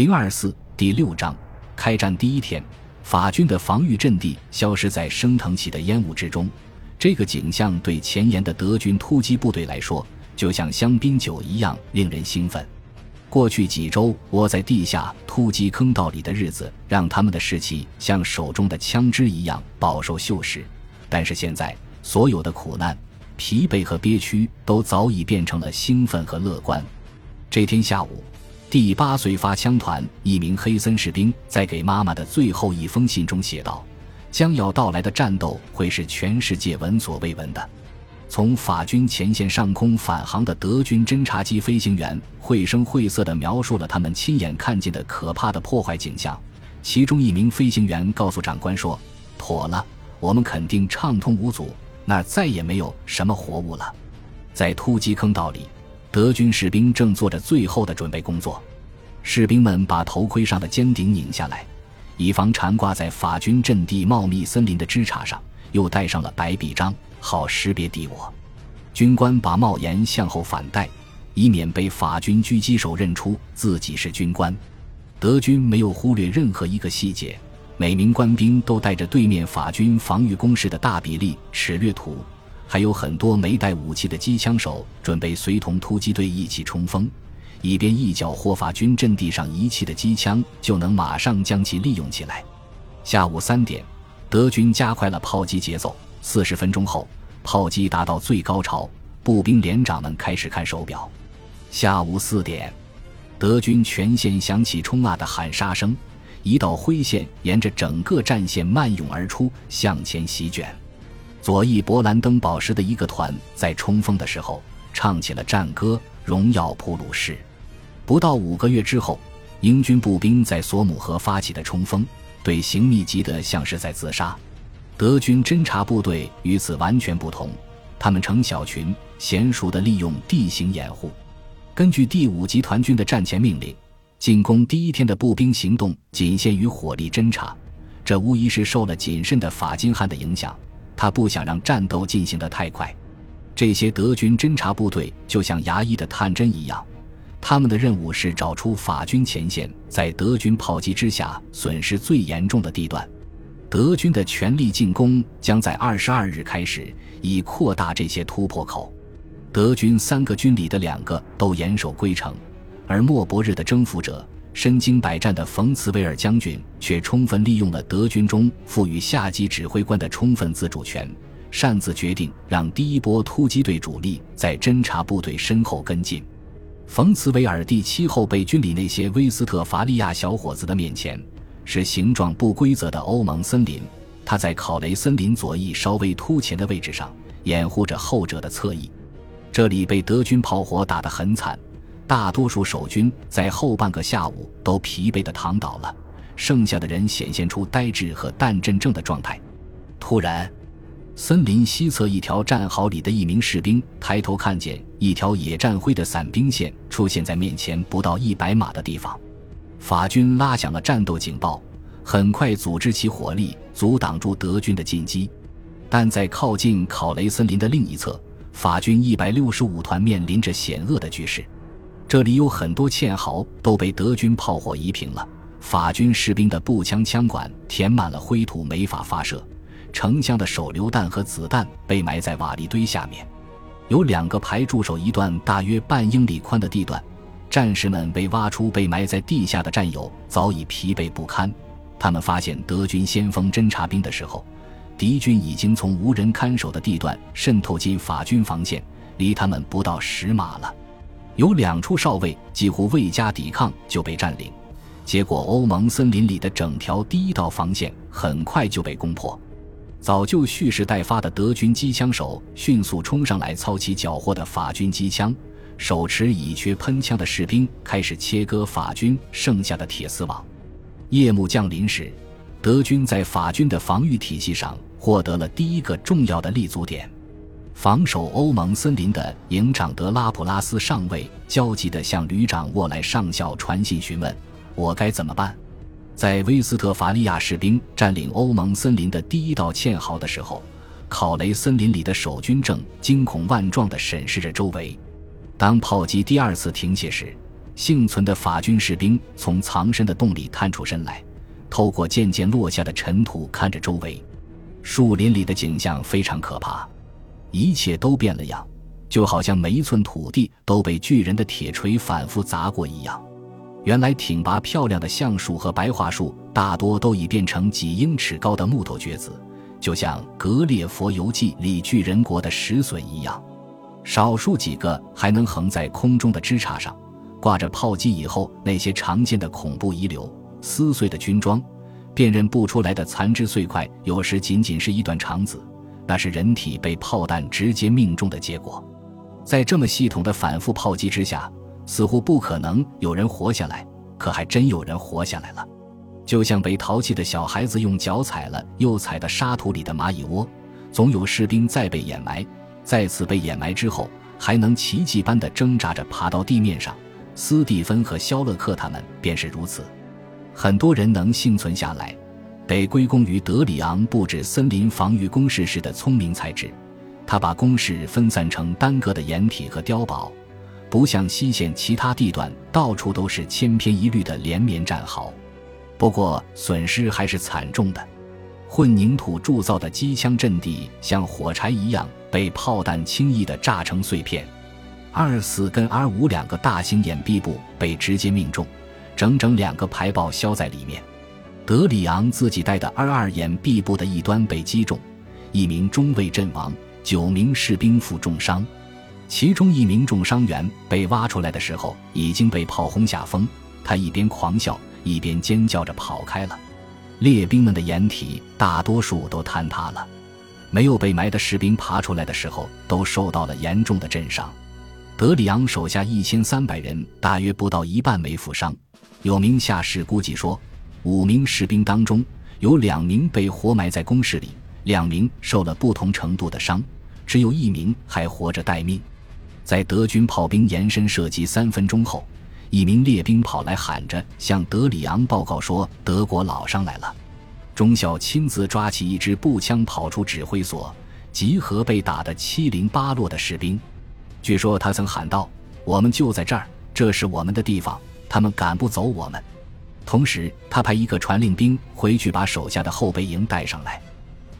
零二四第六章，开战第一天，法军的防御阵地消失在升腾起的烟雾之中。这个景象对前沿的德军突击部队来说，就像香槟酒一样令人兴奋。过去几周窝在地下突击坑道里的日子，让他们的士气像手中的枪支一样饱受锈蚀。但是现在，所有的苦难、疲惫和憋屈都早已变成了兴奋和乐观。这天下午。第八岁发枪团一名黑森士兵在给妈妈的最后一封信中写道：“将要到来的战斗会是全世界闻所未闻的。”从法军前线上空返航的德军侦察机飞行员绘声绘色地描述了他们亲眼看见的可怕的破坏景象。其中一名飞行员告诉长官说：“妥了，我们肯定畅通无阻，那儿再也没有什么活物了。”在突击坑道里。德军士兵正做着最后的准备工作，士兵们把头盔上的尖顶拧下来，以防缠挂在法军阵地茂密森林的枝杈上；又戴上了白臂章，好识别敌我。军官把帽檐向后反戴，以免被法军狙击手认出自己是军官。德军没有忽略任何一个细节，每名官兵都带着对面法军防御工事的大比例尺略图。还有很多没带武器的机枪手准备随同突击队一起冲锋，以便一脚或法军阵地上遗弃的机枪就能马上将其利用起来。下午三点，德军加快了炮击节奏。四十分钟后，炮击达到最高潮，步兵连长们开始看手表。下午四点，德军全线响起“冲啊”的喊杀声，一道灰线沿着整个战线漫涌而出，向前席卷。左翼勃兰登堡时的一个团在冲锋的时候唱起了战歌，荣耀普鲁士。不到五个月之后，英军步兵在索姆河发起的冲锋，队形密集得像是在自杀。德军侦察部队与此完全不同，他们成小群，娴熟地利用地形掩护。根据第五集团军的战前命令，进攻第一天的步兵行动仅限于火力侦察，这无疑是受了谨慎的法金汉的影响。他不想让战斗进行得太快，这些德军侦察部队就像牙医的探针一样，他们的任务是找出法军前线在德军炮击之下损失最严重的地段。德军的全力进攻将在二十二日开始，以扩大这些突破口。德军三个军里的两个都严守归城，而莫伯日的征服者。身经百战的冯茨维尔将军却充分利用了德军中赋予下级指挥官的充分自主权，擅自决定让第一波突击队主力在侦察部队身后跟进。冯茨维尔第七后备军里那些威斯特伐利亚小伙子的面前，是形状不规则的欧盟森林。他在考雷森林左翼稍微突前的位置上，掩护着后者的侧翼。这里被德军炮火打得很惨。大多数守军在后半个下午都疲惫地躺倒了，剩下的人显现出呆滞和淡震症的状态。突然，森林西侧一条战壕里的一名士兵抬头看见一条野战灰的伞兵线出现在面前不到一百码的地方。法军拉响了战斗警报，很快组织起火力阻挡住德军的进击。但在靠近考雷森林的另一侧，法军一百六十五团面临着险恶的局势。这里有很多堑壕都被德军炮火夷平了，法军士兵的步枪枪管填满了灰土，没法发射。城墙的手榴弹和子弹被埋在瓦砾堆下面。有两个排驻守一段大约半英里宽的地段，战士们被挖出被埋在地下的战友早已疲惫不堪。他们发现德军先锋侦察兵的时候，敌军已经从无人看守的地段渗透进法军防线，离他们不到十码了。有两处哨位几乎未加抵抗就被占领，结果欧盟森林里的整条第一道防线很快就被攻破。早就蓄势待发的德军机枪手迅速冲上来，操起缴获的法军机枪。手持乙炔喷枪的士兵开始切割法军剩下的铁丝网。夜幕降临时，德军在法军的防御体系上获得了第一个重要的立足点。防守欧盟森林的营长德拉普拉斯上尉焦急地向旅长沃莱上校传信询问：“我该怎么办？”在威斯特伐利亚士兵占领欧盟森林的第一道堑壕的时候，考雷森林里的守军正惊恐万状地审视着周围。当炮击第二次停歇时，幸存的法军士兵从藏身的洞里探出身来，透过渐渐落下的尘土看着周围。树林里的景象非常可怕，一切都变了样，就好像每一寸土地都被巨人的铁锤反复砸过一样。原来挺拔漂亮的橡树和白桦树，大多都已变成几英尺高的木头橛子，就像《格列佛游记》里巨人国的石笋一样。少数几个还能横在空中的枝杈上，挂着炮击以后那些常见的恐怖遗留：撕碎的军装，辨认不出来的残肢碎块，有时仅仅是一段肠子，那是人体被炮弹直接命中的结果。在这么系统的反复炮击之下。似乎不可能有人活下来，可还真有人活下来了。就像被淘气的小孩子用脚踩了又踩的沙土里的蚂蚁窝，总有士兵再被掩埋，再次被掩埋之后，还能奇迹般的挣扎着爬到地面上。斯蒂芬和肖勒克他们便是如此。很多人能幸存下来，得归功于德里昂布置森林防御工事时的聪明才智。他把工事分散成单个的掩体和碉堡。不像西线其他地段，到处都是千篇一律的连绵战壕。不过损失还是惨重的，混凝土铸造的机枪阵地像火柴一样被炮弹轻易地炸成碎片。二四跟 R 五两个大型掩蔽部被直接命中，整整两个排爆消在里面。德里昂自己带的二二掩蔽部的一端被击中，一名中尉阵亡，九名士兵负重伤。其中一名重伤员被挖出来的时候已经被炮轰下风，他一边狂笑一边尖叫着跑开了。列兵们的掩体大多数都坍塌了，没有被埋的士兵爬出来的时候都受到了严重的震伤。德里昂手下一千三百人，大约不到一半没负伤。有名下士估计说，五名士兵当中有两名被活埋在工事里，两名受了不同程度的伤，只有一名还活着待命。在德军炮兵延伸射击三分钟后，一名列兵跑来喊着向德里昂报告说：“德国老伤来了。”中校亲自抓起一支步枪跑出指挥所，集合被打得七零八落的士兵。据说他曾喊道：“我们就在这儿，这是我们的地方，他们赶不走我们。”同时，他派一个传令兵回去把手下的后备营带上来。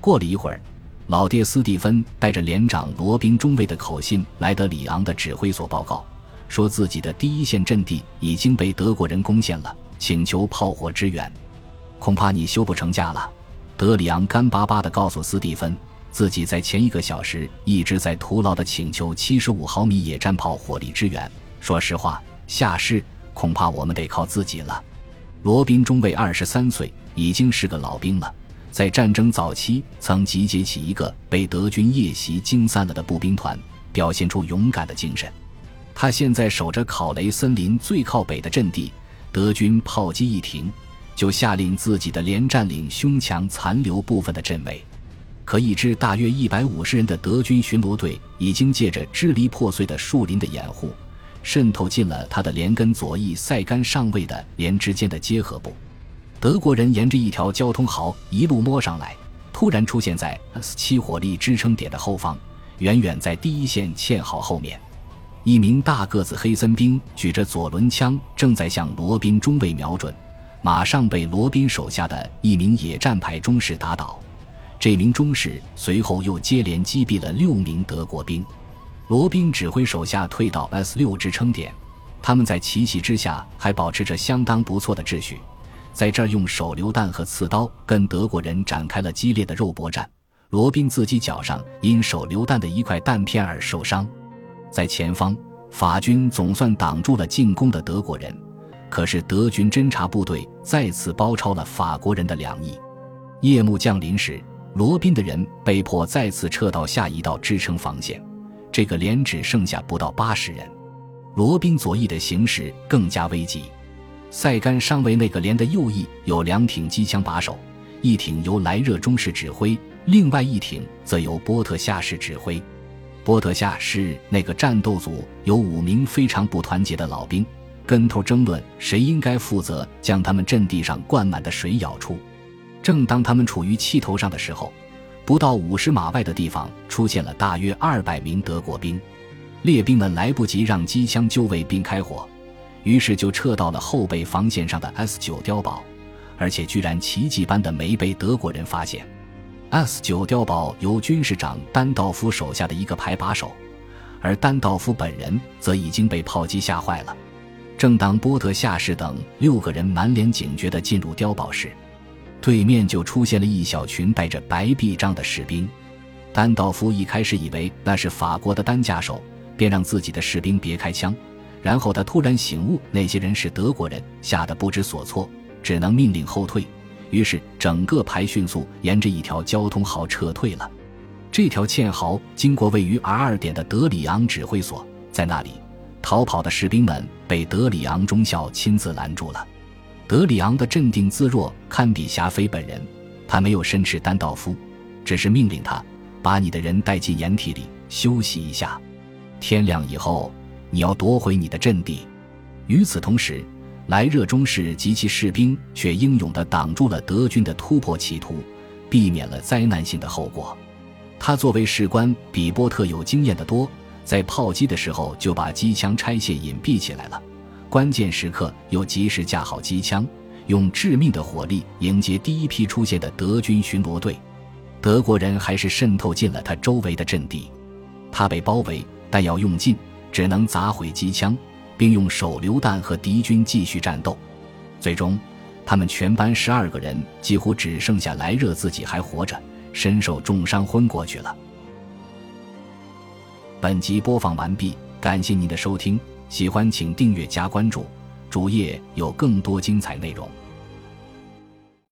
过了一会儿。老爹斯蒂芬带着连长罗宾中尉的口信来德里昂的指挥所报告，说自己的第一线阵地已经被德国人攻陷了，请求炮火支援。恐怕你修不成假了。德里昂干巴巴地告诉斯蒂芬，自己在前一个小时一直在徒劳地请求七十五毫米野战炮火力支援。说实话，下士恐怕我们得靠自己了。罗宾中尉二十三岁，已经是个老兵了。在战争早期，曾集结起一个被德军夜袭惊散了的步兵团，表现出勇敢的精神。他现在守着考雷森林最靠北的阵地，德军炮击一停，就下令自己的连占领胸墙残留部分的阵位。可一支大约一百五十人的德军巡逻队，已经借着支离破碎的树林的掩护，渗透进了他的连跟左翼塞甘上尉的连之间的结合部。德国人沿着一条交通壕一路摸上来，突然出现在 S 七火力支撑点的后方，远远在第一线堑壕后面。一名大个子黑森兵举着左轮枪，正在向罗宾中尉瞄准，马上被罗宾手下的一名野战排中士打倒。这名中士随后又接连击毙了六名德国兵。罗宾指挥手下退到 S 六支撑点，他们在奇袭之下还保持着相当不错的秩序。在这儿用手榴弹和刺刀跟德国人展开了激烈的肉搏战。罗宾自己脚上因手榴弹的一块弹片而受伤。在前方，法军总算挡住了进攻的德国人，可是德军侦察部队再次包抄了法国人的两翼。夜幕降临时，罗宾的人被迫再次撤到下一道支撑防线。这个连只剩下不到八十人。罗宾左翼的形势更加危急。塞甘上尉那个连的右翼有两挺机枪把守，一挺由莱热中士指挥，另外一挺则由波特夏士指挥。波特夏是那个战斗组有五名非常不团结的老兵，跟头争论谁应该负责将他们阵地上灌满的水舀出。正当他们处于气头上的时候，不到五十码外的地方出现了大约二百名德国兵，列兵们来不及让机枪就位并开火。于是就撤到了后备防线上的 S 九碉堡，而且居然奇迹般的没被德国人发现。S 九碉堡由军事长丹道夫手下的一个排把守，而丹道夫本人则已经被炮击吓坏了。正当波特下士等六个人满脸警觉地进入碉堡时，对面就出现了一小群带着白臂章的士兵。丹道夫一开始以为那是法国的担架手，便让自己的士兵别开枪。然后他突然醒悟，那些人是德国人，吓得不知所措，只能命令后退。于是整个排迅速沿着一条交通壕撤退了。这条堑壕经过位于 R 二点的德里昂指挥所，在那里，逃跑的士兵们被德里昂中校亲自拦住了。德里昂的镇定自若堪比霞飞本人，他没有申斥丹道夫，只是命令他把你的人带进掩体里休息一下。天亮以后。你要夺回你的阵地。与此同时，莱热中士及其士兵却英勇地挡住了德军的突破企图，避免了灾难性的后果。他作为士官，比波特有经验得多，在炮击的时候就把机枪拆卸隐蔽起来了，关键时刻又及时架好机枪，用致命的火力迎接第一批出现的德军巡逻队。德国人还是渗透进了他周围的阵地，他被包围，弹药用尽。只能砸毁机枪，并用手榴弹和敌军继续战斗。最终，他们全班十二个人几乎只剩下莱热自己还活着，身受重伤昏过去了。本集播放完毕，感谢您的收听，喜欢请订阅加关注，主页有更多精彩内容。